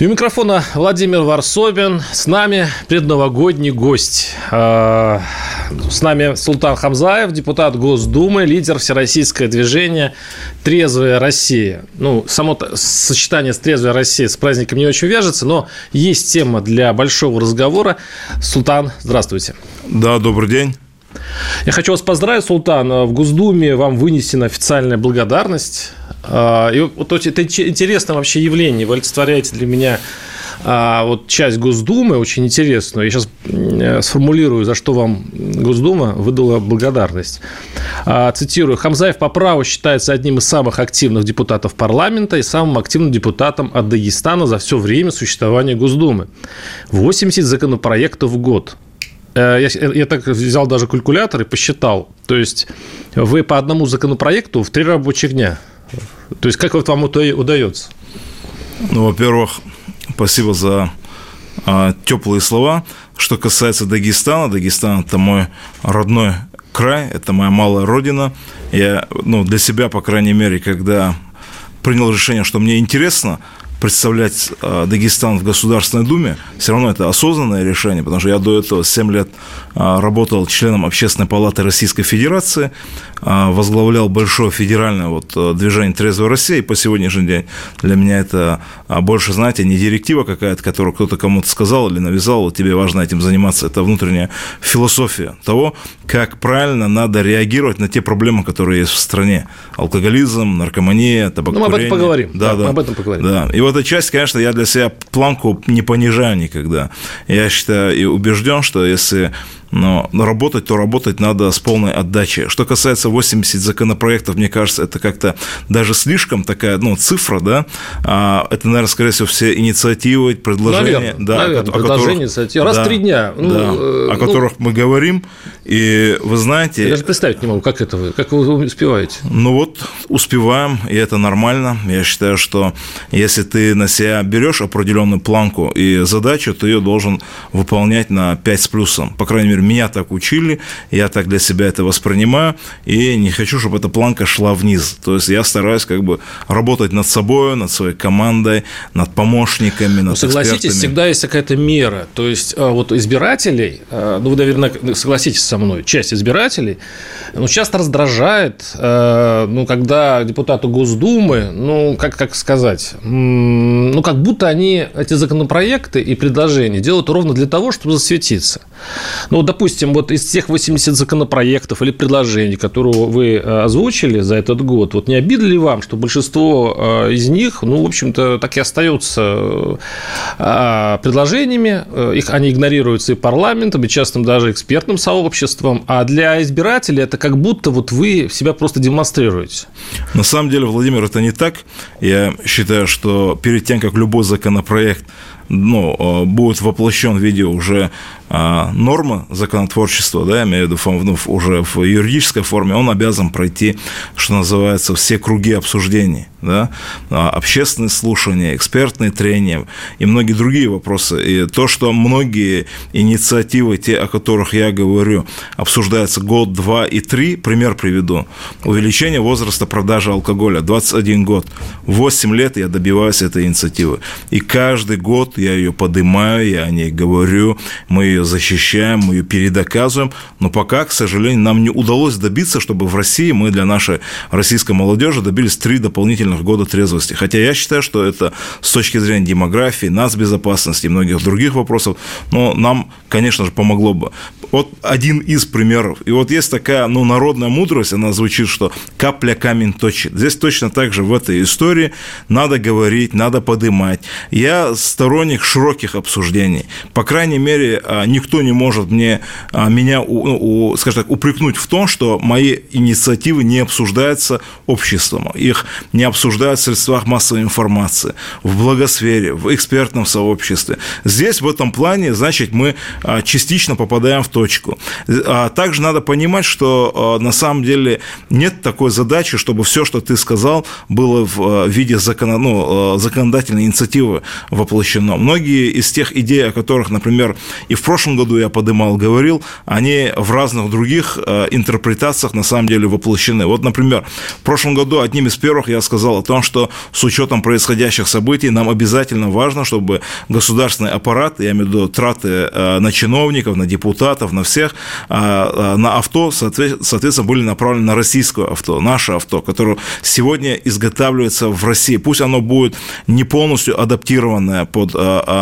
У микрофона Владимир Варсобин. С нами предновогодний гость. А, с нами Султан Хамзаев, депутат Госдумы, лидер всероссийское движение «Трезвая Россия». Ну, само сочетание с «Трезвая Россия» с праздником не очень вяжется, но есть тема для большого разговора. Султан, здравствуйте. Да, добрый день. Я хочу вас поздравить, Султан. В Госдуме вам вынесена официальная благодарность. А, и вот это интересное вообще явление. Вы олицетворяете для меня а, вот часть Госдумы очень интересную. Я сейчас сформулирую, за что вам Госдума выдала благодарность. А, цитирую. Хамзаев по праву считается одним из самых активных депутатов парламента и самым активным депутатом от Дагестана за все время существования Госдумы. 80 законопроектов в год. Э, я, я так взял даже калькулятор и посчитал. То есть вы по одному законопроекту в три рабочих дня. То есть как вот вам это удается? Ну, во-первых, спасибо за а, теплые слова. Что касается Дагестана, Дагестан – это мой родной край, это моя малая родина. Я, ну, для себя, по крайней мере, когда принял решение, что мне интересно представлять э, Дагестан в Государственной Думе, все равно это осознанное решение, потому что я до этого 7 лет э, работал членом Общественной палаты Российской Федерации, э, возглавлял большое федеральное вот движение «Трезвая Россия», и по сегодняшний день для меня это больше, знаете, не директива какая-то, которую кто-то кому-то сказал или навязал, тебе важно этим заниматься, это внутренняя философия того, как правильно надо реагировать на те проблемы, которые есть в стране. Алкоголизм, наркомания, табакокурение. Ну, мы об этом поговорим. Да, да, мы об этом поговорим. Да. И вот эта часть, конечно, я для себя планку не понижаю никогда. Я считаю и убежден, что если но работать, то работать надо с полной отдачей. Что касается 80 законопроектов, мне кажется, это как-то даже слишком такая, ну, цифра, да, а, это, наверное, скорее всего, все инициативы, предложения. Наверное, да, наверное, о предложения, инициативы. Раз в да, три дня. Ну, да, э, о ну, которых мы говорим, и вы знаете... Я даже представить не могу, как это вы, как вы успеваете? Ну вот, успеваем, и это нормально. Я считаю, что если ты на себя берешь определенную планку и задачу, ты ее должен выполнять на 5 с плюсом. По крайней мере, меня так учили, я так для себя это воспринимаю, и не хочу, чтобы эта планка шла вниз. То есть я стараюсь как бы работать над собой, над своей командой, над помощниками, над ну, Согласитесь, экспертами. всегда есть какая-то мера. То есть а, вот избирателей, а, ну вы, наверное, согласитесь со мной, часть избирателей, ну, часто раздражает, а, ну, когда депутаты Госдумы, ну, как, как сказать, ну, как будто они эти законопроекты и предложения делают ровно для того, чтобы засветиться. Ну, допустим, вот из тех 80 законопроектов или предложений, которые вы э, озвучили за этот год, вот не обидно ли вам, что большинство э, из них, ну, в общем-то, так и остаются э, предложениями, их они игнорируются и парламентом, и частным даже экспертным сообществом, а для избирателей это как будто вот вы себя просто демонстрируете. На самом деле, Владимир, это не так. Я считаю, что перед тем, как любой законопроект ну, будет воплощен в виде уже а, нормы законотворчества, да, я имею в виду ну, уже в юридической форме, он обязан пройти, что называется, все круги обсуждений, да, а, общественные слушания, экспертные трения и многие другие вопросы. И то, что многие инициативы, те, о которых я говорю, обсуждаются год, два и три, пример приведу. Увеличение возраста продажи алкоголя, 21 год. 8 лет я добиваюсь этой инициативы. И каждый год я ее поднимаю, я о ней говорю, мы ее защищаем, мы ее передоказываем, но пока, к сожалению, нам не удалось добиться, чтобы в России мы для нашей российской молодежи добились три дополнительных года трезвости. Хотя я считаю, что это с точки зрения демографии, нацбезопасности и многих других вопросов, но нам, конечно же, помогло бы. Вот один из примеров. И вот есть такая, ну, народная мудрость, она звучит, что капля камень точит. Здесь точно так же в этой истории надо говорить, надо подымать. Я сторонник всесторонних, широких обсуждений. По крайней мере, а, никто не может мне, а, меня, ну, скажем так, упрекнуть в том, что мои инициативы не обсуждаются обществом, их не обсуждают в средствах массовой информации, в благосфере, в экспертном сообществе. Здесь в этом плане, значит, мы частично попадаем в точку. Также надо понимать, что на самом деле нет такой задачи, чтобы все, что ты сказал, было в виде закона, ну, законодательной инициативы воплощено. Многие из тех идей, о которых, например, и в прошлом году я подымал, говорил, они в разных других э, интерпретациях на самом деле воплощены. Вот, например, в прошлом году одним из первых я сказал о том, что с учетом происходящих событий нам обязательно важно, чтобы государственный аппарат, я имею в виду траты э, на чиновников, на депутатов, на всех, э, на авто, соответственно, были направлены на российское авто, наше авто, которое сегодня изготавливается в России. Пусть оно будет не полностью адаптированное под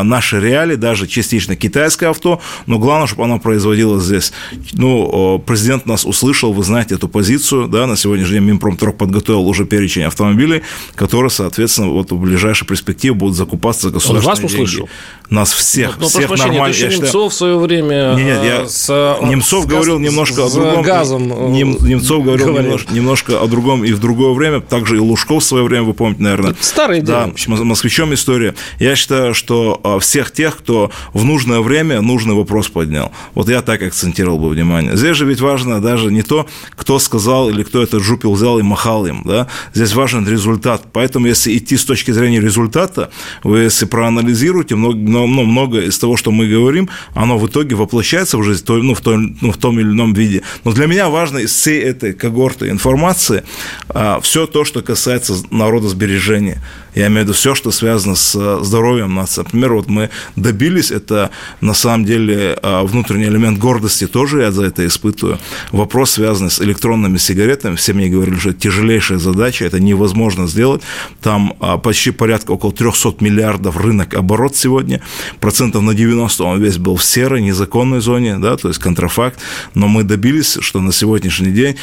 наши реалии, даже частично китайское авто, но главное, чтобы оно производилось здесь. Ну, президент нас услышал, вы знаете эту позицию, да, на сегодняшний день Минпромторг подготовил уже перечень автомобилей, которые, соответственно, вот в ближайшей перспективе будут закупаться за государственные Он вас деньги. услышал? Нас всех, но, всех нормально. Это еще Немцов в свое время нет, нет, я... с, Немцов с, говорил немножко с о другом. газом Нем, Немцов говорил немножко, немножко о другом и в другое время, также и Лужков в свое время, вы помните, наверное. Это старый Да, москвичом история. Я считаю, что а, всех тех, кто в нужное время нужный вопрос поднял. Вот я так акцентировал бы внимание. Здесь же ведь важно даже не то, кто сказал или кто этот жупил взял и махал им. Да? Здесь важен результат. Поэтому, если идти с точки зрения результата, вы если проанализируете, много, ну, много из того, что мы говорим, оно в итоге воплощается в жизнь ну, в, том, ну, в том или ином виде. Но для меня важно из всей этой когорты информации а, все то, что касается народосбережения. Я имею в виду все, что связано с э, здоровьем нации. Например, вот мы добились, это на самом деле э, внутренний элемент гордости тоже я за это испытываю. Вопрос, связанный с электронными сигаретами, все мне говорили, что это тяжелейшая задача, это невозможно сделать. Там э, почти порядка около 300 миллиардов рынок оборот сегодня, процентов на 90 он весь был в серой, незаконной зоне, да, то есть контрафакт, но мы добились, что на сегодняшний день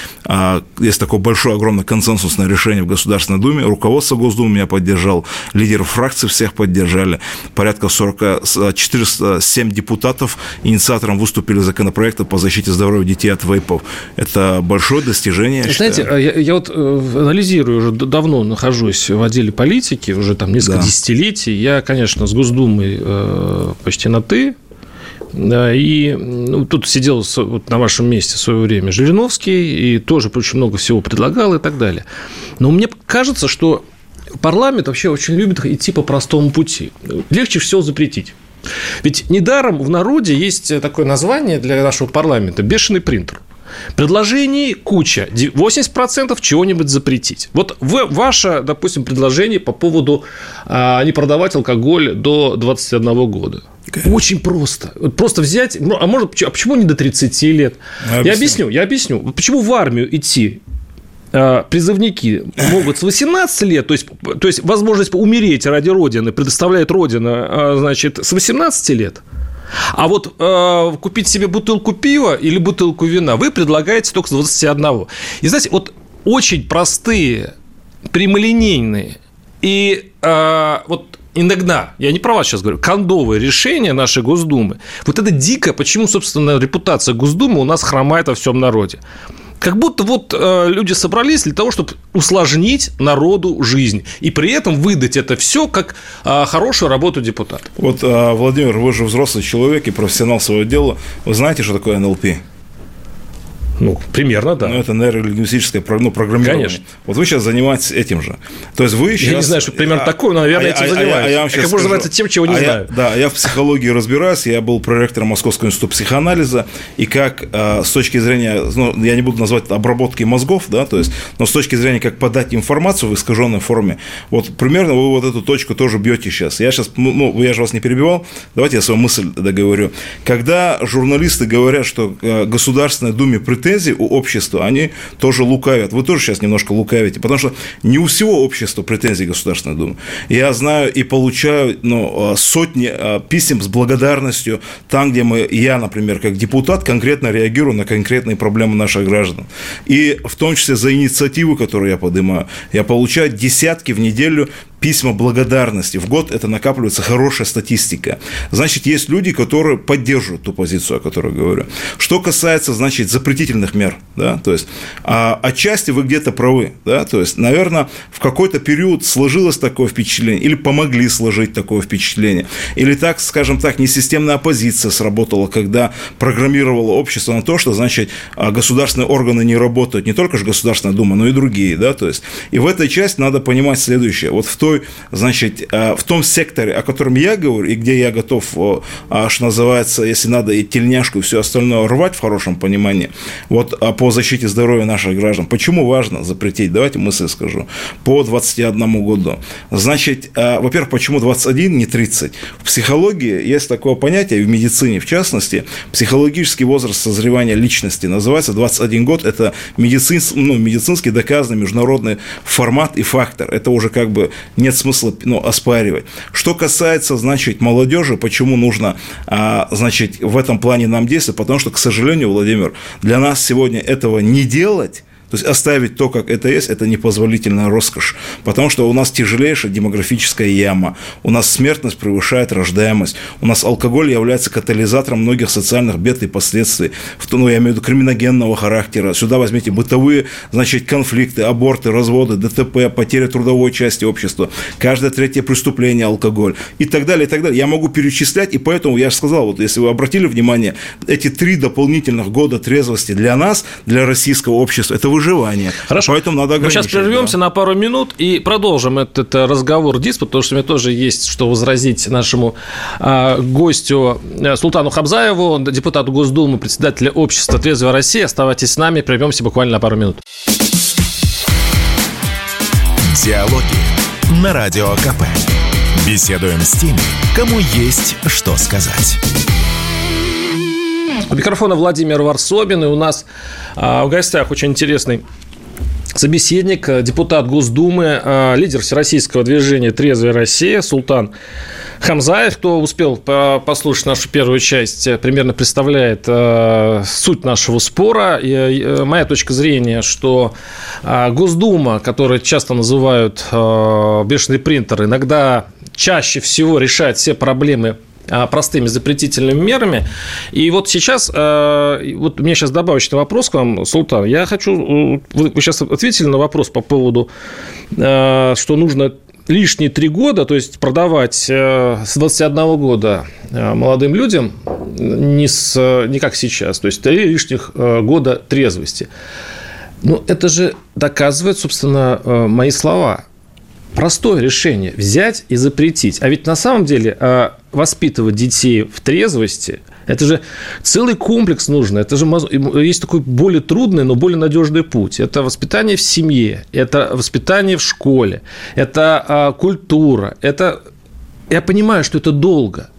есть такое большое, огромное консенсусное решение в Государственной Думе, руководство Госдумы меня поддерживает, поддержал, лидеры фракций всех поддержали, порядка 40, 407 депутатов инициатором выступили законопроекта по защите здоровья детей от вейпов. Это большое достижение. Знаете, считаю. я, я вот э, анализирую, уже давно нахожусь в отделе политики, уже там несколько да. десятилетий. Я, конечно, с Госдумой э, почти на «ты», и ну, тут сидел вот на вашем месте в свое время Жириновский, и тоже очень много всего предлагал и так далее. Но мне кажется, что парламент вообще очень любит идти по простому пути. Легче всего запретить. Ведь недаром в народе есть такое название для нашего парламента – бешеный принтер. Предложений куча. 80% чего-нибудь запретить. Вот вы, ваше, допустим, предложение по поводу а, не продавать алкоголь до 21 года. Очень просто. Просто взять, ну, а может, а почему не до 30 лет? Я, я объясню, я объясню. Почему в армию идти призывники могут с 18 лет, то есть, то есть возможность умереть ради Родины предоставляет Родина, э, значит, с 18 лет. А вот э, купить себе бутылку пива или бутылку вина вы предлагаете только с 21. И знаете, вот очень простые, прямолинейные и э, вот иногда, я не про вас сейчас говорю, кондовые решения нашей Госдумы, вот это дико, почему, собственно, репутация Госдумы у нас хромает во всем народе. Как будто вот э, люди собрались для того, чтобы усложнить народу жизнь. И при этом выдать это все как э, хорошую работу депутата. Вот, э, Владимир, вы же взрослый человек и профессионал своего дела. Вы знаете, что такое НЛП? Ну, примерно, да. Ну, это нейролингвистическое ну, программирование. Конечно. Вот вы сейчас занимаетесь этим же. То есть вы сейчас... Я не знаю, что примерно а, такое, но, наверное, а, этим а, занимаюсь. А, а, я вам сейчас как можно называется тем, чего не а знаю. Я, да, я в психологии разбираюсь, я был проректором Московского института психоанализа, и как а, с точки зрения, ну, я не буду назвать обработки мозгов, да, то есть, но с точки зрения, как подать информацию в искаженной форме, вот примерно вы вот эту точку тоже бьете сейчас. Я сейчас, ну, ну, я же вас не перебивал, давайте я свою мысль договорю. Когда журналисты говорят, что э, Государственной Думе претензий у общества, они тоже лукавят. Вы тоже сейчас немножко лукавите, потому что не у всего общества претензий Государственной Думы. Я знаю и получаю ну, а, сотни а, писем с благодарностью там, где мы, я, например, как депутат, конкретно реагирую на конкретные проблемы наших граждан. И в том числе за инициативу, которую я поднимаю, я получаю десятки в неделю письма благодарности. В год это накапливается хорошая статистика. Значит, есть люди, которые поддерживают ту позицию, о которой говорю. Что касается, значит, запретительных мер, да, то есть а, отчасти вы где-то правы, да, то есть, наверное, в какой-то период сложилось такое впечатление, или помогли сложить такое впечатление, или так, скажем так, несистемная оппозиция сработала, когда программировала общество на то, что, значит, а, государственные органы не работают, не только же Государственная Дума, но и другие, да, то есть, и в этой части надо понимать следующее, вот в той, значит, а, в том секторе, о котором я говорю, и где я готов, что называется, если надо, и тельняшку, и все остальное рвать в хорошем понимании, вот по защите здоровья наших граждан. Почему важно запретить? Давайте мысль скажу. По 21 году. Значит, во-первых, почему 21, не 30? В психологии есть такое понятие, в медицине в частности, психологический возраст созревания личности называется 21 год. Это медицинский, ну, медицинский доказанный международный формат и фактор. Это уже как бы нет смысла ну, оспаривать. Что касается, значит, молодежи, почему нужно, а, значит, в этом плане нам действовать? Потому что, к сожалению, Владимир, для нас сегодня этого не делать то есть оставить то, как это есть, это непозволительная роскошь, потому что у нас тяжелейшая демографическая яма, у нас смертность превышает рождаемость, у нас алкоголь является катализатором многих социальных бед и последствий, ну, я имею в виду криминогенного характера. Сюда возьмите бытовые, значит, конфликты, аборты, разводы, ДТП, потеря трудовой части общества, каждое третье преступление алкоголь. И так далее, и так далее. Я могу перечислять, и поэтому я же сказал, вот если вы обратили внимание, эти три дополнительных года трезвости для нас, для российского общества, это вы выживания. Хорошо. Поэтому надо Мы сейчас прервемся да. на пару минут и продолжим этот разговор диспут, потому что мне тоже есть что возразить нашему а, гостю э, Султану Хабзаеву, депутату Госдумы, председателя общества «Трезвая Россия». Оставайтесь с нами, прервемся буквально на пару минут. Диалоги на Радио КП. Беседуем с теми, кому есть что сказать. У микрофона Владимир Варсобин, и у нас а, в гостях очень интересный собеседник, э, депутат Госдумы, э, лидер всероссийского движения «Трезвая Россия» Султан Хамзаев. Кто успел послушать нашу первую часть, э, примерно представляет суть нашего спора. И моя точка зрения, что Госдума, которую часто называют бешеный принтер, иногда чаще всего решает все проблемы простыми запретительными мерами. И вот сейчас, э, вот мне сейчас добавочный вопрос к вам, Султан. Я хочу, вы сейчас ответили на вопрос по поводу, э, что нужно лишние три года, то есть продавать с 21 года молодым людям не, с, не как сейчас, то есть три лишних года трезвости. Ну, это же доказывает, собственно, мои слова простое решение – взять и запретить. А ведь на самом деле а, воспитывать детей в трезвости – это же целый комплекс нужно. Это же есть такой более трудный, но более надежный путь. Это воспитание в семье, это воспитание в школе, это а, культура. Это я понимаю, что это долго.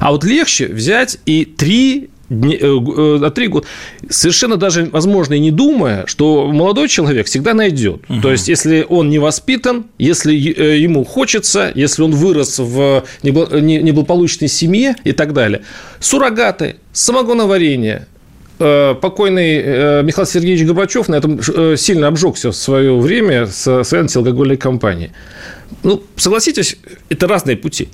А вот легче взять и три На три года, совершенно даже, возможно, и не думая, что молодой человек всегда найдет. Угу. То есть, если он не воспитан, если э, ему хочется, если он вырос в неблагополучной семье и так далее. Суррогаты, самогоноварение, покойный Михаил Сергеевич Горбачев на этом сильно обжегся в свое время с своей антиалкогольной кампанией. Ну, согласитесь, это разные пути.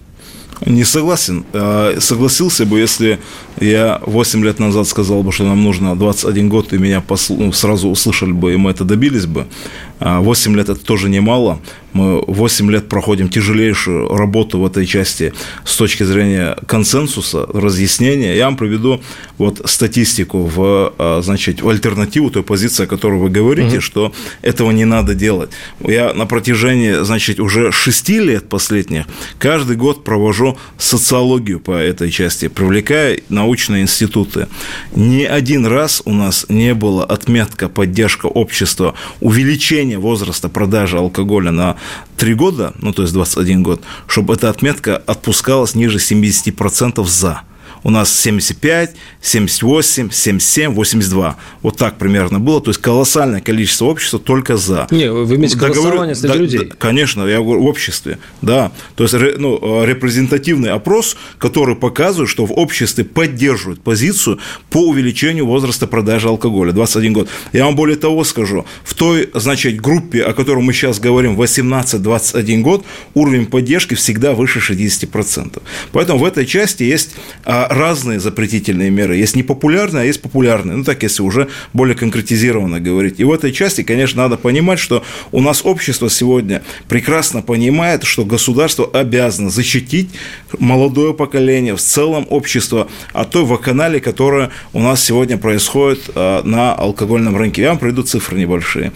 Не согласен. А, согласился бы, если я 8 лет назад сказал бы, что нам нужно 21 год, и меня посл... сразу услышали бы, и мы это добились бы. 8 а, лет – это тоже немало. Мы 8 лет проходим тяжелейшую работу в этой части с точки зрения консенсуса, разъяснения. Я вам приведу вот статистику в, а, значит, в альтернативу той позиции, о которой вы говорите, угу. что этого не надо делать. Я на протяжении, значит, уже 6 лет последних каждый год провожу социологию по этой части, привлекая научные институты. Ни один раз у нас не было отметка поддержка общества, увеличение возраста продажи алкоголя на 3 года, ну то есть 21 год, чтобы эта отметка отпускалась ниже 70% за. У нас 75, 78, 77, 82. Вот так примерно было. То есть колоссальное количество общества только за. Не, вы имеете голосование среди да, людей. Да, конечно, я говорю, в обществе, да. То есть ну, репрезентативный опрос, который показывает, что в обществе поддерживают позицию по увеличению возраста продажи алкоголя, 21 год. Я вам более того скажу, в той, значит, группе, о которой мы сейчас говорим, 18-21 год, уровень поддержки всегда выше 60%. Поэтому в этой части есть а, разные запретительные меры. Есть непопулярные, а есть популярные. Ну, так, если уже более конкретизированно говорить. И в этой части, конечно, надо понимать, что у нас общество сегодня прекрасно понимает, что государство обязано защитить молодое поколение, в целом общество от той вакханалии, которая у нас сегодня происходит а, на алкогольном рынке. Я вам приведу цифры небольшие.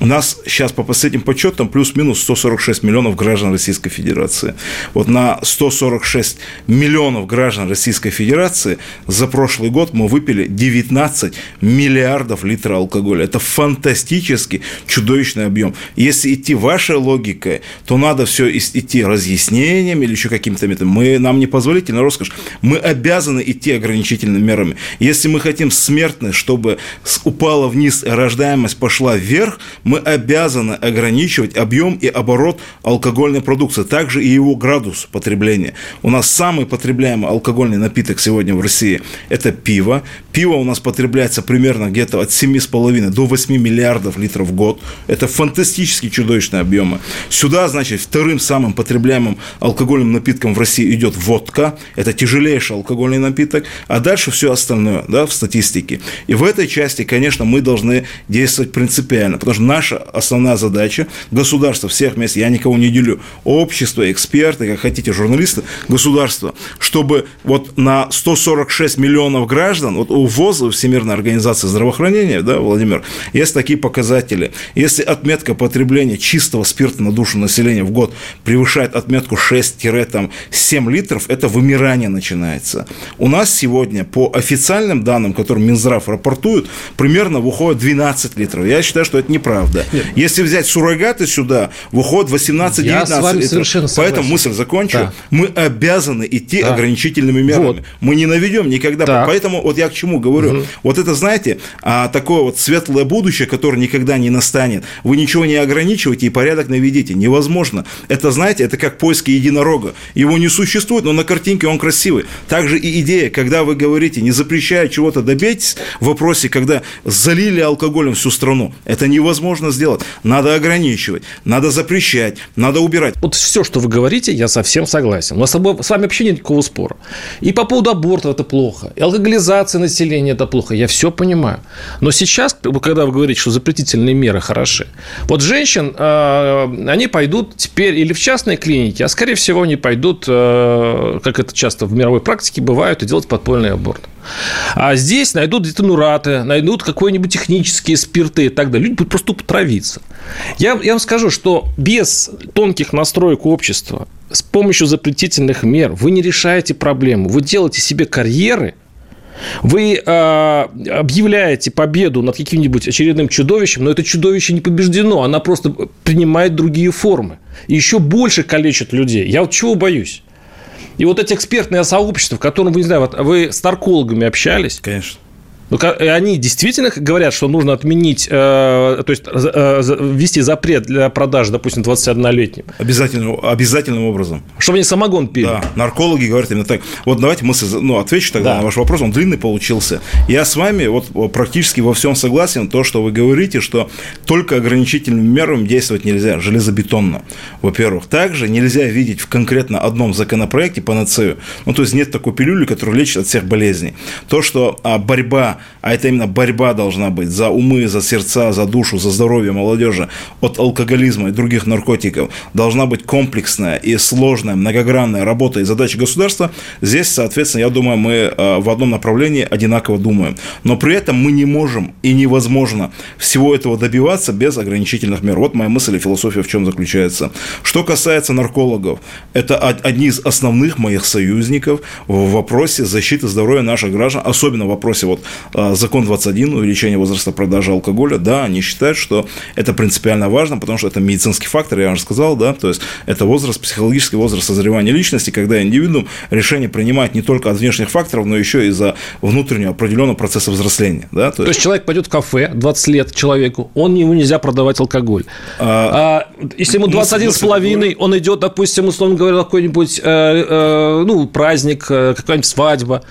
У нас сейчас по последним подсчетам плюс-минус 146 миллионов граждан Российской Федерации. Вот на 146 миллионов граждан Российской Федерации за прошлый год мы выпили 19 миллиардов литров алкоголя. Это фантастически чудовищный объем. Если идти вашей логикой, то надо все идти разъяснением или еще каким-то методом. Мы, нам не позволительно роскошь. Мы обязаны идти ограничительными мерами. Если мы хотим смертность, чтобы упала вниз, рождаемость пошла вверх, мы обязаны ограничивать объем и оборот алкогольной продукции, также и его градус потребления. У нас самый потребляемый алкогольный напиток сегодня в России – это пиво. Пиво у нас потребляется примерно где-то от 7,5 до 8 миллиардов литров в год. Это фантастически чудовищные объемы. Сюда, значит, вторым самым потребляемым алкогольным напитком в России идет водка. Это тяжелейший алкогольный напиток. А дальше все остальное да, в статистике. И в этой части, конечно, мы должны действовать принципиально, потому что наша основная задача государства всех мест, я никого не делю, общество, эксперты, как хотите, журналисты, государство, чтобы вот на 146 миллионов граждан, вот у ВОЗ, Всемирной организации здравоохранения, да, Владимир, есть такие показатели. Если отметка потребления чистого спирта на душу населения в год превышает отметку 6-7 литров, это вымирание начинается. У нас сегодня по официальным данным, которым Минздрав рапортует, примерно выходит 12 литров. Я считаю, что это неправда правда. Нет. Если взять суррогаты сюда, выходит 18-19 Я с вами совершенно согласен. Поэтому мысль закончу. Да. Мы обязаны идти да. ограничительными мерами. Вот. Мы не наведем никогда. Так. Поэтому вот я к чему говорю. Угу. Вот это, знаете, а, такое вот светлое будущее, которое никогда не настанет. Вы ничего не ограничиваете и порядок наведите. Невозможно. Это, знаете, это как поиски единорога. Его не существует, но на картинке он красивый. Также и идея, когда вы говорите, не запрещая чего-то, добейтесь в вопросе, когда залили алкоголем всю страну. Это невозможно можно сделать. Надо ограничивать, надо запрещать, надо убирать. Вот все, что вы говорите, я совсем согласен. У нас с вами вообще нет никакого спора. И по поводу абортов это плохо, и алкоголизация населения это плохо. Я все понимаю. Но сейчас, когда вы говорите, что запретительные меры хороши, вот женщин, э, они пойдут теперь или в частные клиники, а скорее всего они пойдут, э, как это часто в мировой практике бывает, и делать подпольный аборт. А здесь найдут детонураты, найдут какие-нибудь технические спирты и так далее. Люди будут просто травиться. Я, я вам скажу, что без тонких настроек общества, с помощью запретительных мер вы не решаете проблему. Вы делаете себе карьеры, вы э, объявляете победу над каким-нибудь очередным чудовищем, но это чудовище не побеждено, она просто принимает другие формы. И еще больше калечит людей. Я вот чего боюсь? И вот эти экспертные сообщества, в котором, вы не знаю, вот вы с наркологами общались. Конечно. Ну, они действительно говорят, что нужно отменить, э, то есть э, ввести запрет для продажи, допустим, 21-летним? Обязательным, обязательным образом. Чтобы они самогон пили? Да, наркологи говорят именно так. Вот давайте мы ну, отвечу тогда да. на ваш вопрос, он длинный получился. Я с вами вот практически во всем согласен, то, что вы говорите, что только ограничительными мерами действовать нельзя, железобетонно, во-первых. Также нельзя видеть в конкретно одном законопроекте панацею, ну, то есть нет такой пилюли, которая лечит от всех болезней. То, что а, а это именно борьба должна быть за умы, за сердца, за душу, за здоровье молодежи от алкоголизма и других наркотиков, должна быть комплексная и сложная, многогранная работа и задача государства. Здесь, соответственно, я думаю, мы э, в одном направлении одинаково думаем. Но при этом мы не можем и невозможно всего этого добиваться без ограничительных мер. Вот моя мысль и философия в чем заключается. Что касается наркологов, это одни из основных моих союзников в вопросе защиты здоровья наших граждан, особенно в вопросе вот закон 21, увеличение возраста продажи алкоголя, да, они считают, что это принципиально важно, потому что это медицинский фактор, я уже сказал, да, то есть это возраст, психологический возраст созревания личности, когда индивидуум решение принимает не только от внешних факторов, но еще и за внутреннего определенного процесса взросления, да. То, то есть, есть человек пойдет в кафе, 20 лет человеку, он ему нельзя продавать алкоголь. А, а если ему 21 с половиной, он идет, допустим, условно говоря, какой-нибудь, э, э, ну, праздник, э, какая-нибудь свадьба,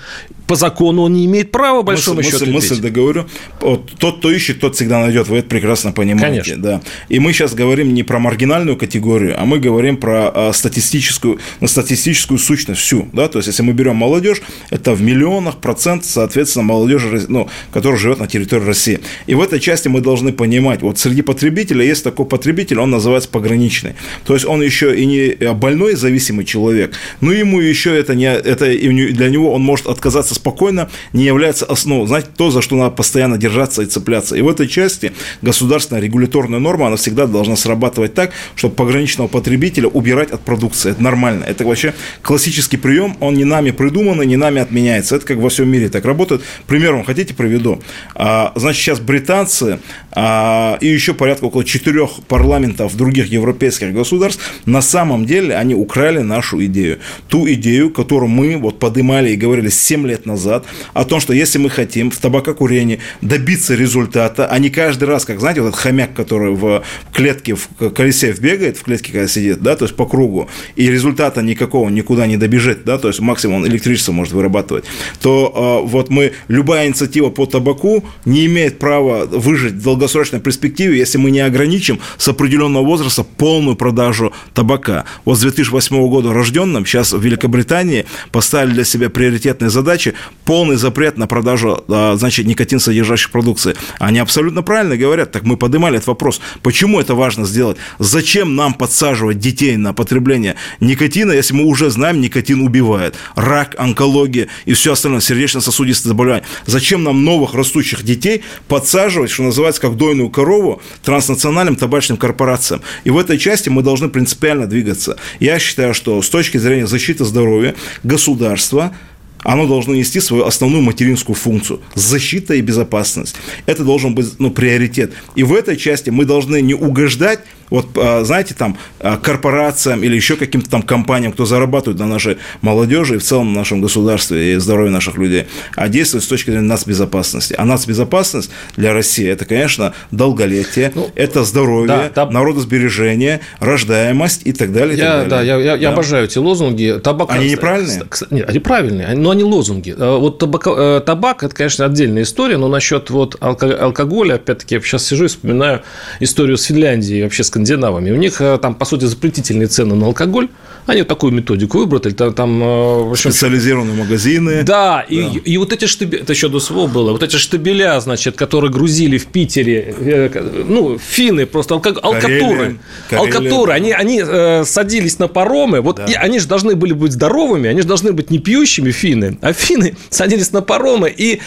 по закону он не имеет права, большому мысль, счету. Мысль, мысль договорю. Вот, тот, кто ищет, тот всегда найдет. Вы это прекрасно понимаете. Конечно. Да. И мы сейчас говорим не про маргинальную категорию, а мы говорим про а, статистическую, на статистическую сущность всю. Да? То есть, если мы берем молодежь, это в миллионах процент, соответственно, молодежи, ну, которая живет на территории России. И в этой части мы должны понимать, вот среди потребителей есть такой потребитель, он называется пограничный. То есть, он еще и не больной зависимый человек, но ему еще это не, это для него он может отказаться спокойно не является основой. Знаете, то, за что надо постоянно держаться и цепляться. И в этой части государственная регуляторная норма, она всегда должна срабатывать так, чтобы пограничного потребителя убирать от продукции. Это нормально. Это вообще классический прием, он не нами придуман и не нами отменяется. Это как во всем мире так работает. Примером хотите, приведу. А, значит, сейчас британцы а, и еще порядка около четырех парламентов других европейских государств на самом деле они украли нашу идею. Ту идею, которую мы вот поднимали и говорили 7 лет назад о том, что если мы хотим в табакокурении добиться результата, а не каждый раз, как, знаете, вот этот хомяк, который в клетке, в колесе бегает, в клетке, когда сидит, да, то есть по кругу, и результата никакого никуда не добежит, да, то есть максимум он электричество может вырабатывать, то э, вот мы, любая инициатива по табаку не имеет права выжить в долгосрочной перспективе, если мы не ограничим с определенного возраста полную продажу табака. Вот с 2008 года рожденным сейчас в Великобритании поставили для себя приоритетные задачи полный запрет на продажу, а, значит, никотин содержащей продукции. Они абсолютно правильно говорят. Так мы поднимали этот вопрос. Почему это важно сделать? Зачем нам подсаживать детей на потребление никотина, если мы уже знаем, никотин убивает? Рак, онкология и все остальное, сердечно-сосудистые заболевания. Зачем нам новых растущих детей подсаживать, что называется, как дойную корову транснациональным табачным корпорациям? И в этой части мы должны принципиально двигаться. Я считаю, что с точки зрения защиты здоровья государство оно должно нести свою основную материнскую функцию – защита и безопасность. Это должен быть ну, приоритет. И в этой части мы должны не угождать вот, а, знаете, там, а, корпорациям или еще каким-то там компаниям, кто зарабатывает на нашей молодежи и в целом на нашем государстве и здоровье наших людей, а действовать с точки зрения нацбезопасности. А нацбезопасность для России – это, конечно, долголетие, ну, это здоровье, да, таб... народосбережение, рождаемость и так далее. Я, так далее. Да, я, я, да. я обожаю эти лозунги. Табак... Они неправильные? Нет, они правильные, но они лозунги. Э, вот табак, э, табак – это, конечно, отдельная история, но насчет вот алкоголя, опять-таки, я сейчас сижу и вспоминаю историю с Финляндией, вообще с скандинавами. У них э, там, по сути, запретительные цены на алкоголь. Они такую методику выбрали. Там, там э, в общем, Специализированные магазины. Да, да. И, и вот эти штабеля, это еще до СВО было, вот эти штабеля, значит, которые грузили в Питере, э, ну, финны, просто алка, алкатуры. Алкатуры, они, они э, садились на паромы, вот да. и они же должны были быть здоровыми, они же должны быть не пьющими финны, а финны садились на паромы и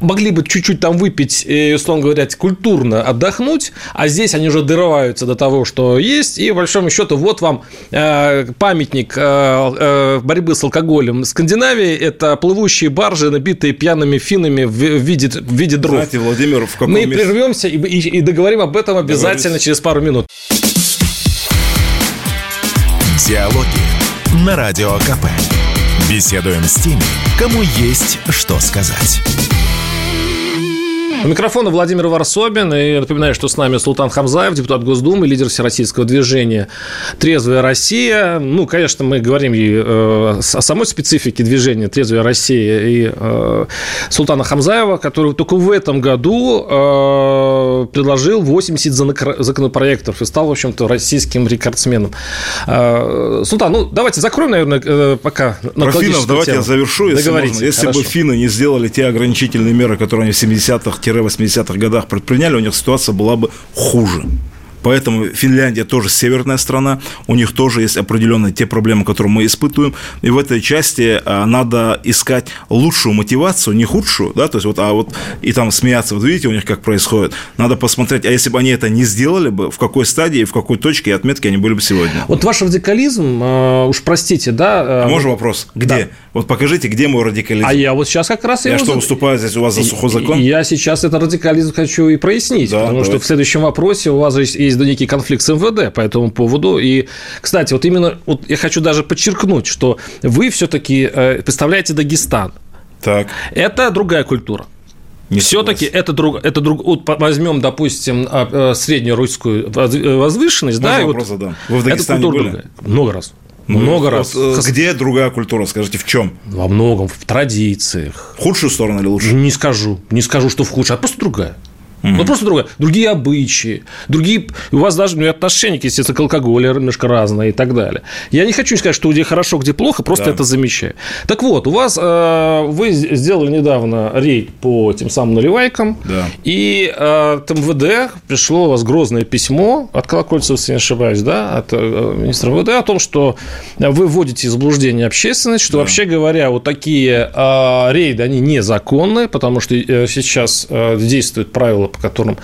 могли бы чуть-чуть там выпить, и, условно говоря, культурно отдохнуть, а здесь они уже дорываются до того, что есть, и, по большому счету, вот вам э, памятник э, э, борьбы с алкоголем Скандинавии, это плывущие баржи, набитые пьяными финнами в виде, в виде дров. Знаете, Владимир, в каком Мы месте... прервемся и, и, и договорим об этом обязательно через пару минут. Диалоги на Радио КП. Беседуем с теми, кому есть что сказать. У микрофона Владимир Варсобин. И напоминаю, что с нами Султан Хамзаев, депутат Госдумы, лидер всероссийского движения «Трезвая Россия». Ну, конечно, мы говорим и э, о самой специфике движения «Трезвая Россия» и э, Султана Хамзаева, который только в этом году э, предложил 80 законопроектов и стал, в общем-то, российским рекордсменом. Султан, ну, давайте закроем, наверное, пока Про финнов давайте тему. я завершу, если можно. Если Хорошо. бы финны не сделали те ограничительные меры, которые они в 70-х 80-х годах предприняли, у них ситуация была бы хуже. Поэтому Финляндия тоже северная страна, у них тоже есть определенные те проблемы, которые мы испытываем. И в этой части а, надо искать лучшую мотивацию, не худшую, да, то есть вот, а вот и там смеяться, вот видите, у них как происходит. Надо посмотреть, а если бы они это не сделали бы, в какой стадии, в какой точке и отметке они были бы сегодня. Вот ваш радикализм, э, уж простите, да? А можно вопрос? Где? Да. Вот покажите, где мой радикализм? А я вот сейчас как раз... Я что, выступаю здесь у вас за сухой закон? Я сейчас это радикализм хочу и прояснить, да, потому давайте. что в следующем вопросе у вас есть, есть некий конфликт с МВД по этому поводу. И, кстати, вот именно вот я хочу даже подчеркнуть, что вы все-таки э, представляете Дагестан. Так. Это другая культура. Все-таки это друг, это друг, вот возьмем, допустим, а, э, среднюю русскую возвышенность, Можно да, вопрос вот, задам. Вы в Дагестане были? Другая. Много раз. Ну, много раз. Вот, где другая культура? Скажите, в чем? Во многом, в традициях. В худшую сторону или лучше? Не скажу. Не скажу, что в худшую, а просто другая. Mm-hmm. Ну, просто другое. Другие обычаи, другие... У вас даже ну, отношения, естественно, к алкоголю немножко разные и так далее. Я не хочу сказать, что где хорошо, где плохо, просто да. это замечаю. Так вот, у вас... Э, вы сделали недавно рейд по тем самым наливайкам, да. и э, от МВД пришло у вас грозное письмо от Колокольцева, если не ошибаюсь, да, от э, министра МВД о том, что вы вводите в заблуждение общественность, что, да. вообще говоря, вот такие э, рейды, они незаконные, потому что э, сейчас э, действует правило по которым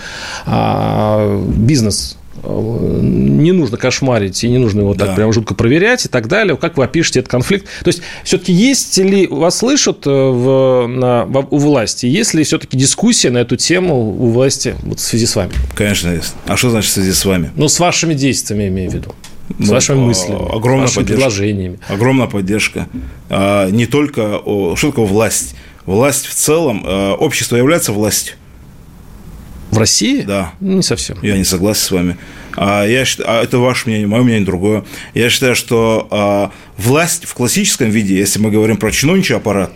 а, бизнес а, не нужно кошмарить и не нужно его так да. прям жутко проверять и так далее. Как вы опишете этот конфликт? То есть, все-таки есть ли, вас слышат э, в, на, у власти, есть ли все-таки дискуссия на эту тему у власти вот в связи с вами? Конечно, есть. А что значит в связи с вами? Ну, с вашими действиями, имею в виду. С ну, вашими мыслями, огромная с вашими поддержка, предложениями. Огромная поддержка. А, не только... Что такое власть? Власть в целом, э, общество является властью. В России? Да. Не совсем. Я не согласен с вами. А, я считаю, это ваше мнение, мое мнение другое. Я считаю, что а, власть в классическом виде, если мы говорим про чиновничий аппарат,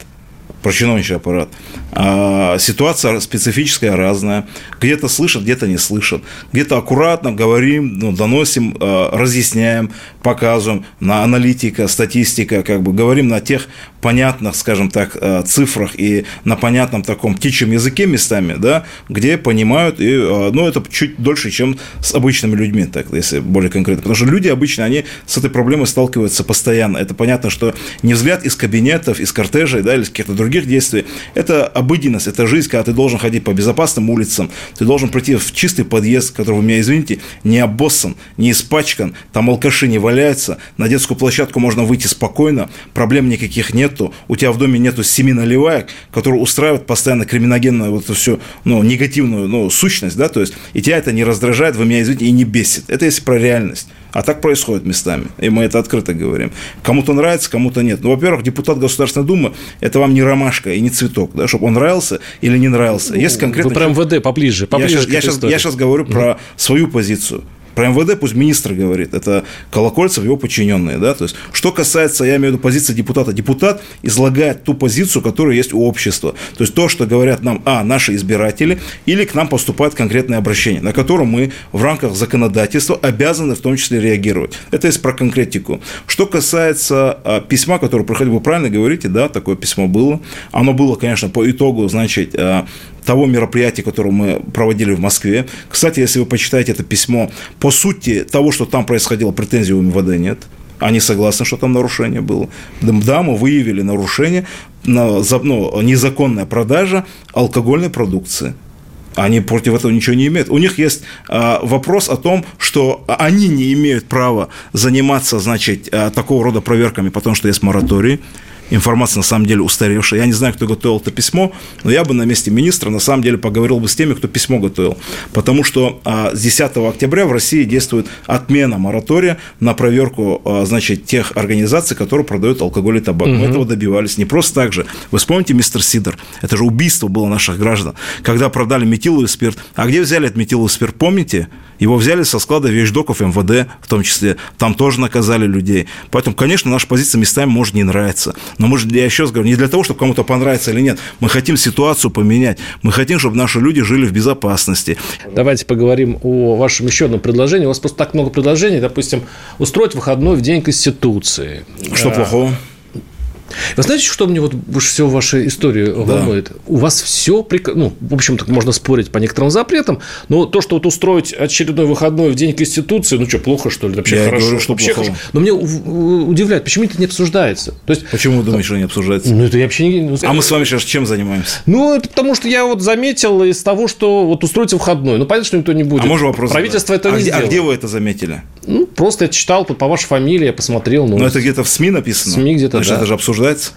про чиновничий аппарат. А, ситуация специфическая, разная. Где-то слышат, где-то не слышат. Где-то аккуратно говорим, ну, доносим, а, разъясняем, показываем на аналитика, статистика, как бы говорим на тех понятных, скажем так, а, цифрах и на понятном таком птичьем языке местами, да, где понимают, и, а, ну, это чуть дольше, чем с обычными людьми, так, если более конкретно. Потому что люди обычно, они с этой проблемой сталкиваются постоянно. Это понятно, что не взгляд из кабинетов, из кортежей, да, или из каких-то других действий, это обыденность, это жизнь, когда ты должен ходить по безопасным улицам, ты должен прийти в чистый подъезд, который, вы меня извините, не обоссан, не испачкан, там алкаши не валяются, на детскую площадку можно выйти спокойно, проблем никаких нету, у тебя в доме нету семи наливаек, которые устраивают постоянно криминогенную вот эту всю, ну, негативную, ну, сущность, да, то есть, и тебя это не раздражает, вы меня извините, и не бесит. Это если про реальность. А так происходит местами. И мы это открыто говорим. Кому-то нравится, кому-то нет. Ну, во-первых, депутат Государственной Думы – это вам не ромашка и не цветок, да, чтобы он нравился или не нравился. Есть конкретно... Вы прям ВД поближе, поближе я, сейчас, я, сейчас, я сейчас говорю про свою позицию. Про МВД пусть министр говорит, это Колокольцев, его подчиненные, да, то есть, что касается, я имею в виду позиции депутата, депутат излагает ту позицию, которая есть у общества, то есть, то, что говорят нам, а, наши избиратели, или к нам поступает конкретное обращение, на котором мы в рамках законодательства обязаны в том числе реагировать. Это есть про конкретику. Что касается а, письма, которое проходило, вы правильно говорите, да, такое письмо было, оно было, конечно, по итогу, значит, а, того мероприятия, которое мы проводили в Москве. Кстати, если вы почитаете это письмо, по сути того, что там происходило, претензий у МВД нет. Они согласны, что там нарушение было. Да, мы выявили нарушение, на, ну, незаконная продажа алкогольной продукции. Они против этого ничего не имеют. У них есть а, вопрос о том, что они не имеют права заниматься, значит, а, такого рода проверками, потому что есть мораторий информация на самом деле устаревшая. Я не знаю, кто готовил это письмо, но я бы на месте министра на самом деле поговорил бы с теми, кто письмо готовил. Потому что а, с 10 октября в России действует отмена моратория на проверку а, значит, тех организаций, которые продают алкоголь и табак. Угу. Мы этого добивались не просто так же. Вы вспомните, мистер Сидор, это же убийство было наших граждан, когда продали метиловый спирт. А где взяли этот метиловый спирт, помните? Его взяли со склада вещдоков МВД, в том числе. Там тоже наказали людей. Поэтому, конечно, наша позиция местами может не нравиться. Но мы же, я еще раз говорю, не для того, чтобы кому-то понравится или нет. Мы хотим ситуацию поменять. Мы хотим, чтобы наши люди жили в безопасности. Давайте поговорим о вашем еще одном предложении. У вас просто так много предложений. Допустим, устроить выходной в День Конституции. Что плохого? Вы знаете, что мне вот больше всего в вашей истории да. волнует? У вас все, ну, в общем-то, можно спорить по некоторым запретам, но то, что вот устроить очередной выходной в день Конституции, ну что, плохо, что ли? Вообще Я хорошо. Говорю, что вообще плохо. хорошо. Но мне удивляет, почему это не обсуждается? То есть, почему вы думаете, что не обсуждается? Ну, это я вообще не... А мы с вами сейчас чем занимаемся? Ну, это потому что я вот заметил из того, что вот устроить выходной. Ну, понятно, что никто не будет. А можно вопрос? Правительство это а не где, сделало. А где вы это заметили? Ну, просто я читал по вашей фамилии, я посмотрел. Ну, Но это где-то в СМИ написано? В СМИ где-то, Значит, да. это же обсуждается?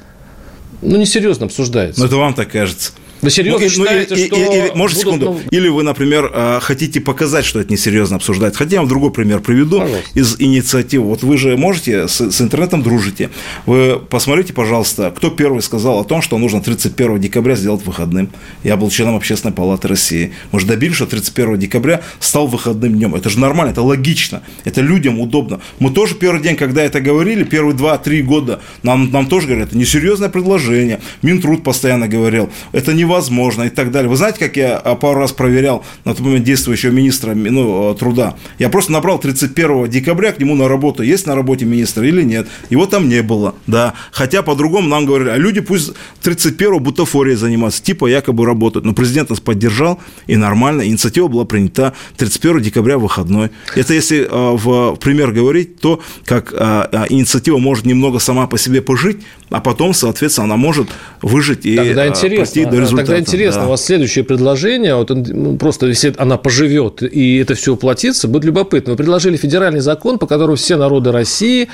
Ну, несерьезно обсуждается. Ну, это вам так кажется. Вы серьезно ну, считаете, или, что... Или, может, будут, секунду. ну... Или вы, например, э, хотите показать, что это несерьезно обсуждать. Хотя я вам другой пример приведу Пожалуйста. из инициативы. Вот вы же можете с, с интернетом дружите. Вы посмотрите, пожалуйста, кто первый сказал о том, что нужно 31 декабря сделать выходным. Я был членом Общественной палаты России. Мы же добились, что 31 декабря стал выходным днем. Это же нормально, это логично. Это людям удобно. Мы тоже первый день, когда это говорили, первые 2-3 года, нам, нам тоже говорят, это несерьезное предложение. Минтруд постоянно говорил, это невозможно и так далее. Вы знаете, как я а, пару раз проверял на тот момент действующего министра ну, труда? Я просто набрал 31 декабря к нему на работу, есть на работе министр или нет. Его там не было, да. Хотя по-другому нам говорили, а люди пусть 31 бутафорией занимаются, типа якобы работают. Но президент нас поддержал, и нормально, инициатива была принята 31 декабря выходной. Это если э, в пример говорить, то как э, инициатива может немного сама по себе пожить, а потом, соответственно, она может выжить и Тогда э, интересно, до результата. Тогда интересно, да. у вас следующее предложение, вот, ну, просто если она поживет и это все уплотится, будет любопытно. Вы предложили федеральный закон, по которому все народы России,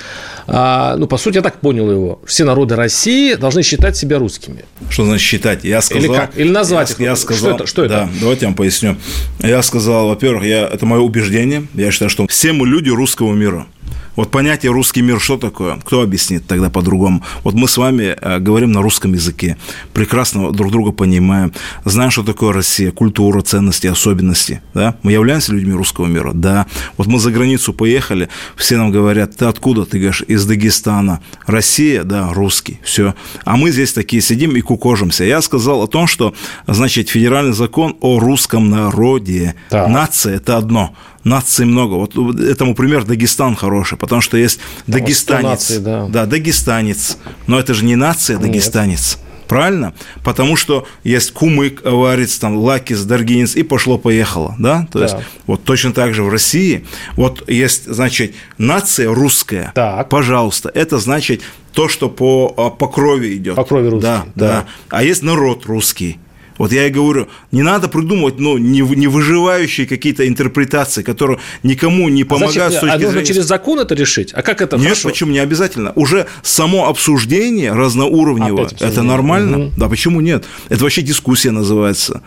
а, ну, по сути, я так понял его, все народы России должны считать себя русскими. Что значит считать? Я сказал, Или как? Или назвать я, их? Я сказал, что это? Что это? Да, давайте я вам поясню. Я сказал, во-первых, я, это мое убеждение. Я считаю, что все мы люди русского мира. Вот понятие русский мир что такое? Кто объяснит тогда по-другому? Вот мы с вами э, говорим на русском языке, прекрасно друг друга понимаем, знаем, что такое Россия, культура, ценности, особенности. Да? Мы являемся людьми русского мира? Да. Вот мы за границу поехали, все нам говорят, ты откуда? Ты говоришь, из Дагестана. Россия? Да, русский. Все. А мы здесь такие сидим и кукожимся. Я сказал о том, что, значит, федеральный закон о русском народе. Так. Нация – это одно наций много. Вот этому пример Дагестан хороший, потому что есть дагестанец. Нации, да. да, дагестанец. Но это же не нация, а дагестанец. Нет. Правильно? Потому что есть кумык, аварец, там, лакец, даргинец, и пошло-поехало, да? То да. есть, вот точно так же в России, вот есть, значит, нация русская, так. пожалуйста, это значит то, что по, по крови идет. По крови русский. Да, да, да. А есть народ русский. Вот я и говорю, не надо придумывать ну, не, не выживающие какие-то интерпретации, которые никому не помогают а зачем, с точки а нужно зрения... через закон это решить? А как это Нет, хорошо? почему не обязательно? Уже само обсуждение разноуровневое, это нормально? Угу. Да, почему нет? Это вообще дискуссия называется.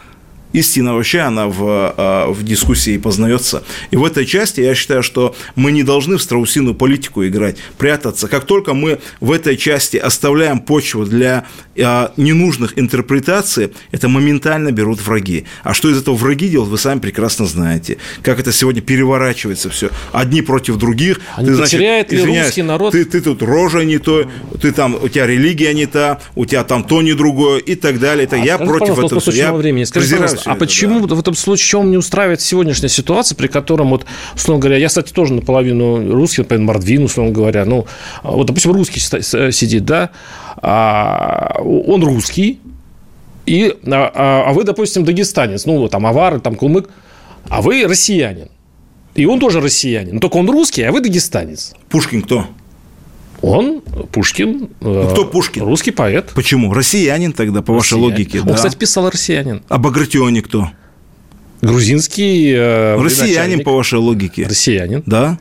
Истина вообще, она в, в дискуссии познается. И в этой части я считаю, что мы не должны в страусиную политику играть, прятаться. Как только мы в этой части оставляем почву для ненужных интерпретаций, это моментально берут враги. А что из этого враги делают, вы сами прекрасно знаете. Как это сегодня переворачивается все. Одни против других. Они ты, значит, ли русский народ? Ты, ты тут рожа не то, ты там, у тебя религия не та, у тебя там то не другое и так далее. Это а, я против этого. Я времени. Скажи, пожалуйста, а это, почему да. в этом случае, чем не устраивает сегодняшняя ситуация, при котором, вот, условно говоря, я, кстати, тоже наполовину русский, например, Мордвин, условно говоря, ну, вот, допустим, русский сидит, да, а, он русский, и, а, а вы, допустим, дагестанец, ну, там, авары, там, кулмык, а вы россиянин. И он тоже россиянин. Только он русский, а вы дагестанец. Пушкин кто? Он, Пушкин. А кто Пушкин? Русский поэт. Почему? Россиянин тогда, по вашей россиянин. логике. Он, да. кстати, писал россиянин. А Багратионе кто? Грузинский э, Россиянин, по вашей логике. Россиянин. Да.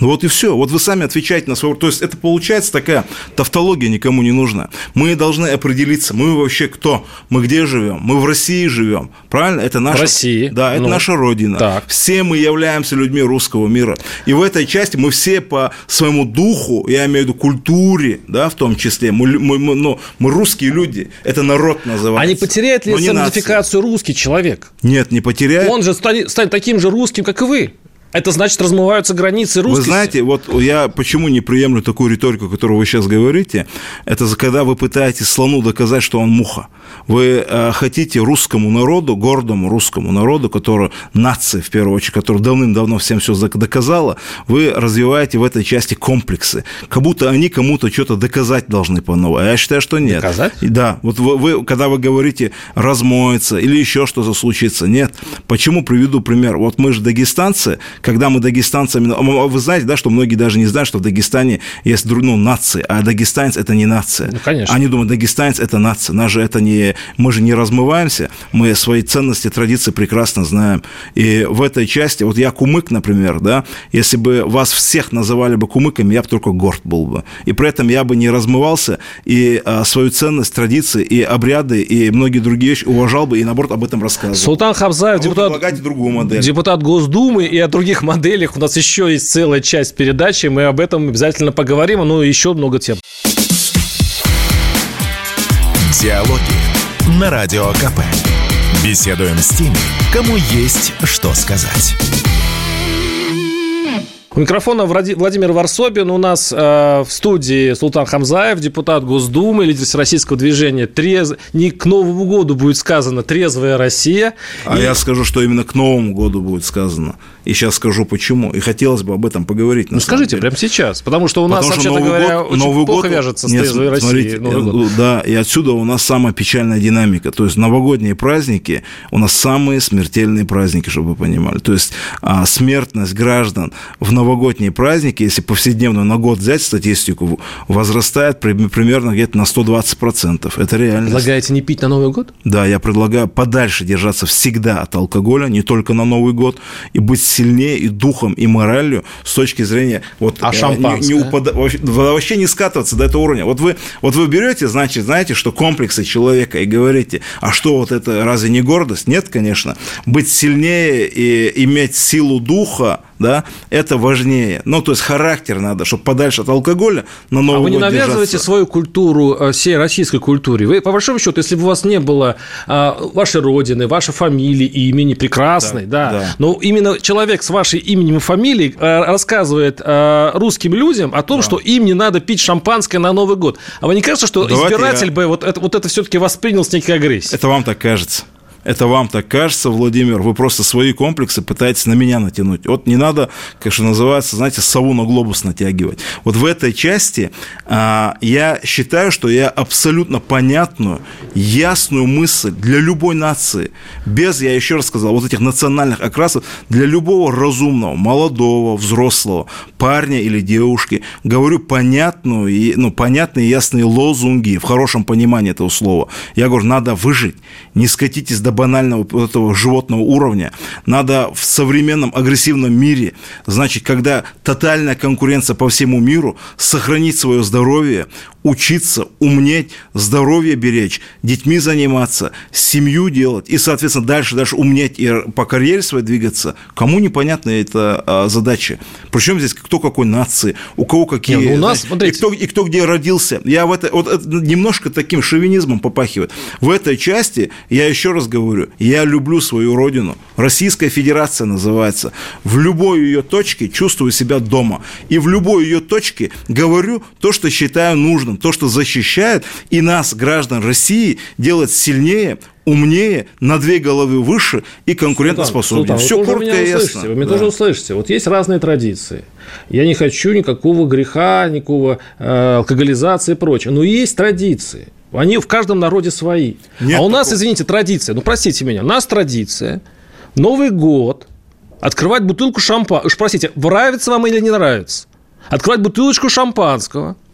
Ну вот и все. Вот вы сами отвечаете на свой. То есть это получается такая тавтология никому не нужна. Мы должны определиться, мы вообще кто, мы где живем, мы в России живем, правильно? Это наша. В России. Да, это ну, наша родина. Так. Все мы являемся людьми русского мира. И в этой части мы все по своему духу, я имею в виду культуре, да, в том числе, мы, мы, мы, ну, мы русские люди. Это народ называется. А не потеряет ли идентификацию русский человек? Нет, не потеряет. Он же станет, станет таким же русским, как и вы. Это значит, размываются границы русскости. Вы знаете, вот я почему не приемлю такую риторику, которую вы сейчас говорите, это когда вы пытаетесь слону доказать, что он муха. Вы э, хотите русскому народу, гордому русскому народу, который нация, в первую очередь, которая давным-давно всем все доказала, вы развиваете в этой части комплексы. Как будто они кому-то что-то доказать должны по новой. А я считаю, что нет. Доказать? Да. Вот вы, вы, когда вы говорите размоется или еще что-то случится, нет. Почему приведу пример? Вот мы же дагестанцы, когда мы дагестанцами... Вы знаете, да, что многие даже не знают, что в Дагестане есть ну, нации, а дагестанец – это не нация. Ну, конечно. Они думают, дагестанец – это нация. Нас же это не... Мы же не размываемся, мы свои ценности, традиции прекрасно знаем. И в этой части, вот я кумык, например, да, если бы вас всех называли бы кумыками, я бы только горд был бы. И при этом я бы не размывался, и а, свою ценность, традиции, и обряды, и многие другие вещи уважал бы, и наоборот об этом рассказывал. Султан Хабзаев, а депутат, другую модель. депутат Госдумы, и о других моделях у нас еще есть целая часть передачи. Мы об этом обязательно поговорим. Ну, еще много тем. Диалоги на Радио КП. Беседуем с теми, кому есть что сказать. У микрофона Владимир Варсобин. У нас э, в студии Султан Хамзаев, депутат Госдумы, лидер российского движения «Трез...» Не к Новому году будет сказано «Трезвая Россия». А и... я скажу, что именно к Новому году будет сказано. И сейчас скажу почему. И хотелось бы об этом поговорить. Ну, скажите деле. прямо сейчас. Потому что у нас, вообще-то говоря, год, очень Новый плохо год, вяжется с нет, трезвой Россией. Смотрите, да, и отсюда у нас самая печальная динамика. То есть новогодние праздники у нас самые смертельные праздники, чтобы вы понимали. То есть а, смертность граждан в новогодние праздники, если повседневно на год взять статистику, возрастает примерно где-то на 120%. Это реально. Предлагаете не пить на Новый год? Да, я предлагаю подальше держаться всегда от алкоголя, не только на Новый год, и быть сильнее и духом, и моралью с точки зрения... Вот, а шампанское? Не, не упада... вообще не скатываться до этого уровня. Вот вы, вот вы берете, значит, знаете, что комплексы человека и говорите, а что вот это, разве не гордость? Нет, конечно. Быть сильнее и иметь силу духа, да, это важнее. Ну, то есть характер надо, чтобы подальше от алкоголя на Новый А вы не навязываете держаться. свою культуру э, всей российской культуре? Вы, по большому счету, если бы у вас не было а, вашей родины, вашей фамилии имени прекрасной, да, да, да. но именно человек с вашей именем и фамилией а, рассказывает а, русским людям о том, да. что им не надо пить шампанское на Новый год. А вы не кажется, что Давайте избиратель я... бы вот это, вот это все-таки воспринял с некой агрессией? Это вам так кажется. Это вам так кажется, Владимир, вы просто свои комплексы пытаетесь на меня натянуть. Вот не надо, как что называется, знаете, сову на глобус натягивать. Вот в этой части а, я считаю, что я абсолютно понятную, ясную мысль для любой нации, без, я еще раз сказал, вот этих национальных окрасов, для любого разумного, молодого, взрослого, парня или девушки, говорю понятную, ну, понятные ясные лозунги в хорошем понимании этого слова. Я говорю, надо выжить, не скатитесь до банального вот этого животного уровня. Надо в современном агрессивном мире, значит, когда тотальная конкуренция по всему миру, сохранить свое здоровье, учиться, умнеть, здоровье беречь, детьми заниматься, семью делать и, соответственно, дальше, дальше умнеть и по карьере своей двигаться. Кому непонятна эта задача? Причем здесь кто какой нации, у кого какие... Нет, ну у нас, знаете, и, кто, и кто где родился. Я в это, вот это немножко таким шовинизмом попахивает. В этой части, я еще раз говорю, я люблю свою родину. Российская Федерация называется. В любой ее точке чувствую себя дома. И в любой ее точке говорю то, что считаю нужным то, что защищает и нас, граждан России, делает сильнее, умнее, на две головы выше и конкурентоспособнее. Все коротко и ясно. Вы меня да. тоже услышите. Вот есть разные традиции. Я не хочу никакого греха, никакого э, алкоголизации и прочее. Но есть традиции. Они в каждом народе свои. Нет а у нас, такого. извините, традиция. Ну, простите меня. У нас традиция. Новый год. Открывать бутылку шампанского. Уж простите, нравится вам или не нравится? Открывать бутылочку шампанского –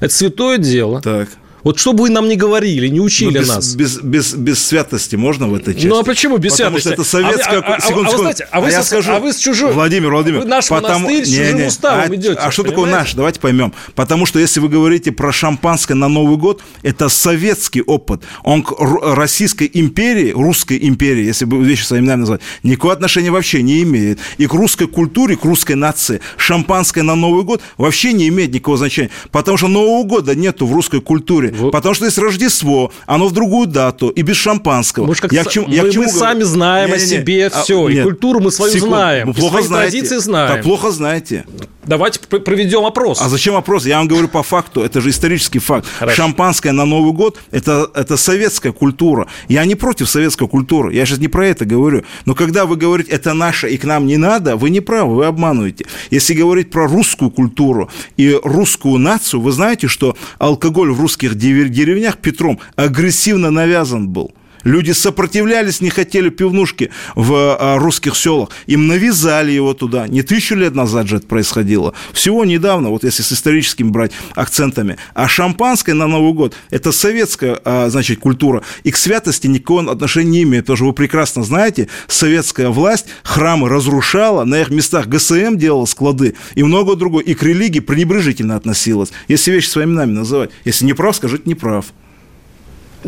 это святое дело. Так. Вот что бы вы нам не говорили, не учили ну, без, нас. Без, без, без святости можно в этой части? Ну, а почему без потому святости? Потому что это советская... А, а, секунду, а, а, знаете, а, вы, а, я скажу... а вы с чужой... Владимир, Владимир... Вы наш потому... монастырь с чужим не, уставом а, идете. А что понимаете? такое наш? Давайте поймем. Потому что если вы говорите про шампанское на Новый год, это советский опыт. Он к Российской империи, русской империи, если бы вещи своими именами назвать, никакого отношения вообще не имеет. И к русской культуре, к русской нации шампанское на Новый год вообще не имеет никакого значения. Потому что Нового года нету в русской культуре. Вы... Потому что есть Рождество, оно в другую дату и без шампанского. Мы, как я к чему, я мы, к чему мы сами знаем не, не, не. о себе а, все, нет. и культуру мы свою Секунд. знаем, плохо и знаете. традиции знаем. Так плохо знаете. Давайте проведем опрос. А зачем опрос? Я вам говорю по факту. Это же исторический факт. Хорошо. Шампанское на Новый год это, это советская культура. Я не против советской культуры. Я сейчас не про это говорю. Но когда вы говорите, это наше и к нам не надо, вы не правы, вы обманываете. Если говорить про русскую культуру и русскую нацию, вы знаете, что алкоголь в русских деревнях Петром агрессивно навязан был. Люди сопротивлялись, не хотели пивнушки в а, русских селах. Им навязали его туда. Не тысячу лет назад же это происходило. Всего недавно, вот если с историческими брать акцентами. А шампанское на Новый год – это советская, а, значит, культура. И к святости никакого отношения не имеет. Потому что вы прекрасно знаете, советская власть храмы разрушала, на их местах ГСМ делала склады и много другого. И к религии пренебрежительно относилась. Если вещи своими именами называть. Если не прав, скажите не прав.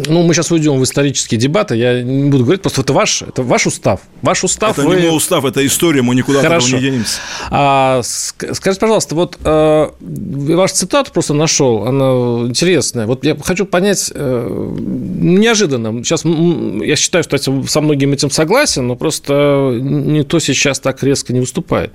Ну, мы сейчас уйдем в исторические дебаты. Я не буду говорить, просто это ваш, это ваш устав. Ваш устав. Это вы... не мой устав, это история, мы никуда Хорошо. не денемся. А, скажите, пожалуйста, вот э, ваш цитату просто нашел, она интересная. Вот я хочу понять э, неожиданно. Сейчас я считаю, что со многим этим согласен, но просто никто сейчас так резко не выступает.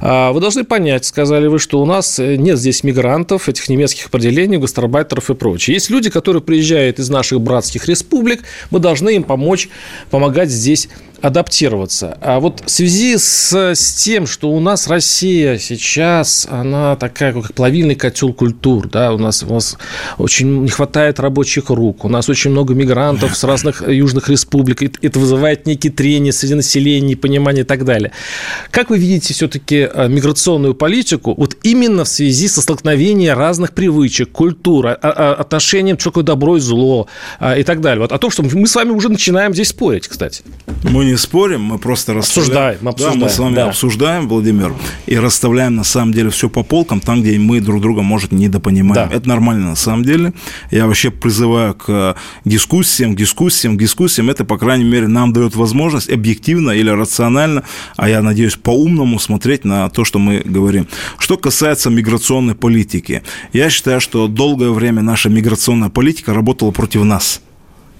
А, вы должны понять, сказали вы, что у нас нет здесь мигрантов, этих немецких определений, гастарбайтеров и прочее. Есть люди, которые приезжают из наших наших братских республик, мы должны им помочь, помогать здесь адаптироваться. А вот в связи с, с тем, что у нас Россия сейчас, она такая, как плавильный котел культур, да, у нас, у нас очень не хватает рабочих рук, у нас очень много мигрантов с разных южных республик, это вызывает некие трения среди населения, непонимание и так далее. Как вы видите все-таки э, миграционную политику вот именно в связи со столкновением разных привычек, культур, отношением, что такое добро и зло а, и так далее. Вот о том, что мы с вами уже начинаем здесь спорить, кстати. Мы не спорим, мы просто расставляем. Обсуждаем, обсуждаем. Да, мы с вами да. обсуждаем, Владимир, и расставляем на самом деле все по полкам, там, где мы друг друга, может, недопонимаем. Да. Это нормально на самом деле. Я вообще призываю к дискуссиям, к дискуссиям, к дискуссиям. Это, по крайней мере, нам дает возможность объективно или рационально, а я надеюсь, по-умному смотреть на то, что мы говорим. Что касается миграционной политики, я считаю, что долгое время наша миграционная политика работала против нас.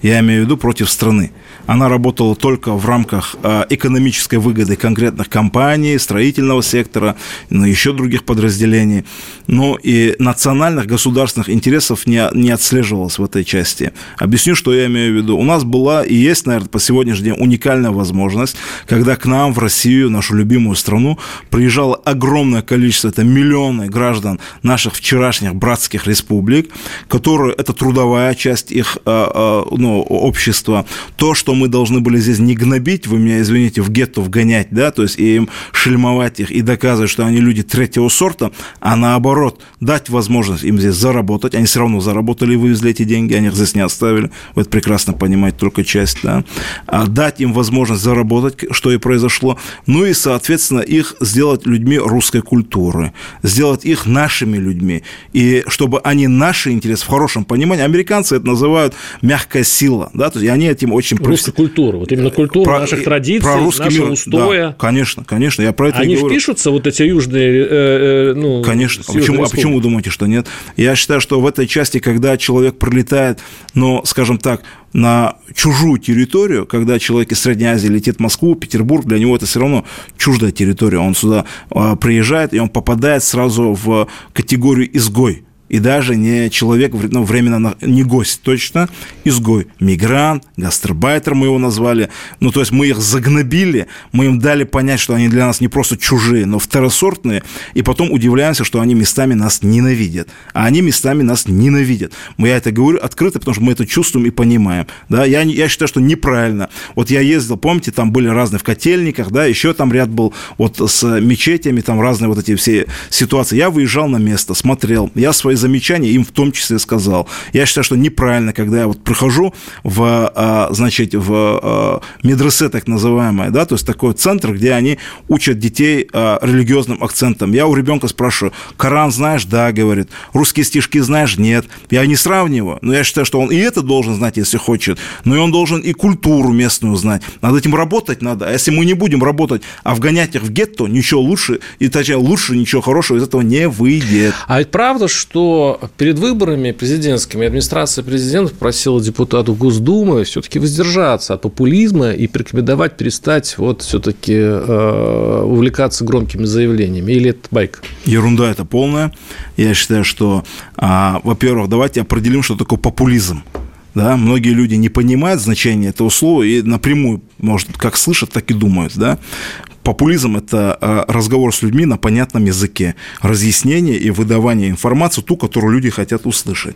Я имею в виду против страны. Она работала только в рамках а, экономической выгоды конкретных компаний, строительного сектора, но еще других подразделений. Но и национальных государственных интересов не, не отслеживалось в этой части. Объясню, что я имею в виду. У нас была и есть, наверное, по сегодняшний день уникальная возможность, когда к нам в Россию, нашу любимую страну, приезжало огромное количество, это миллионы граждан наших вчерашних братских республик, которые, это трудовая часть их а, а, ну, общества, то, что мы должны были здесь не гнобить, вы меня извините, в гетто вгонять, да, то есть и им шельмовать их и доказывать, что они люди третьего сорта, а наоборот, дать возможность им здесь заработать, они все равно заработали и вывезли эти деньги, они их здесь не оставили, вы это прекрасно понимаете, только часть, да, а дать им возможность заработать, что и произошло, ну и, соответственно, их сделать людьми русской культуры, сделать их нашими людьми, и чтобы они наши интересы в хорошем понимании, американцы это называют мягкая сила, да, то есть они этим очень Русская культура, вот именно культура про, наших традиций, про русский нашего мир, устоя. Да, конечно, конечно, я про это Они и говорю. впишутся, вот эти южные, э, э, ну... Конечно, а почему, а почему вы думаете, что нет? Я считаю, что в этой части, когда человек пролетает, ну, скажем так, на чужую территорию, когда человек из Средней Азии летит в Москву, Петербург, для него это все равно чуждая территория. Он сюда а, приезжает, и он попадает сразу в категорию изгой и даже не человек, ну, временно не гость, точно, изгой, мигрант, гастарбайтер мы его назвали. Ну, то есть мы их загнобили, мы им дали понять, что они для нас не просто чужие, но второсортные, и потом удивляемся, что они местами нас ненавидят. А они местами нас ненавидят. Я это говорю открыто, потому что мы это чувствуем и понимаем. Да? Я, я считаю, что неправильно. Вот я ездил, помните, там были разные в котельниках, да, еще там ряд был вот с мечетями, там разные вот эти все ситуации. Я выезжал на место, смотрел, я свои замечания им в том числе сказал. Я считаю, что неправильно, когда я вот прихожу в, а, значит, в а, медресе так называемое, да, то есть такой центр, где они учат детей а, религиозным акцентом. Я у ребенка спрашиваю, Коран знаешь? Да, говорит. Русские стишки знаешь? Нет. Я не сравниваю, но я считаю, что он и это должен знать, если хочет, но и он должен и культуру местную знать. Над этим работать надо. А если мы не будем работать, а вгонять их в гетто, ничего лучше, и точнее лучше ничего хорошего из этого не выйдет. А ведь правда, что перед выборами президентскими администрация президента просила депутатов Госдумы все-таки воздержаться от популизма и порекомендовать перестать вот все-таки э, увлекаться громкими заявлениями. Или это байк? Ерунда это полная. Я считаю, что, а, во-первых, давайте определим, что такое популизм. Да, многие люди не понимают значение этого слова и напрямую, может, как слышат, так и думают. Да? Популизм – это а, разговор с людьми на понятном языке, разъяснение и выдавание информации, ту, которую люди хотят услышать.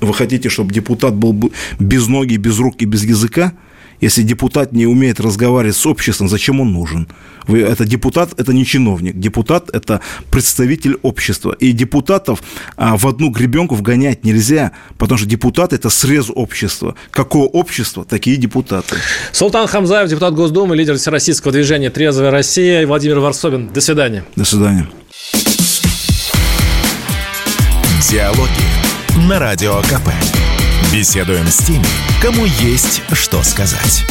Вы хотите, чтобы депутат был без ноги, без рук и без языка – если депутат не умеет разговаривать с обществом, зачем он нужен? Вы, это депутат, это не чиновник. Депутат – это представитель общества. И депутатов а, в одну гребенку вгонять нельзя, потому что депутат – это срез общества. Какое общество, такие депутаты. Султан Хамзаев, депутат Госдумы, лидер всероссийского движения «Трезвая Россия» и Владимир Варсобин. До свидания. До свидания. Диалоги на Радио КП. Беседуем с теми, кому есть что сказать.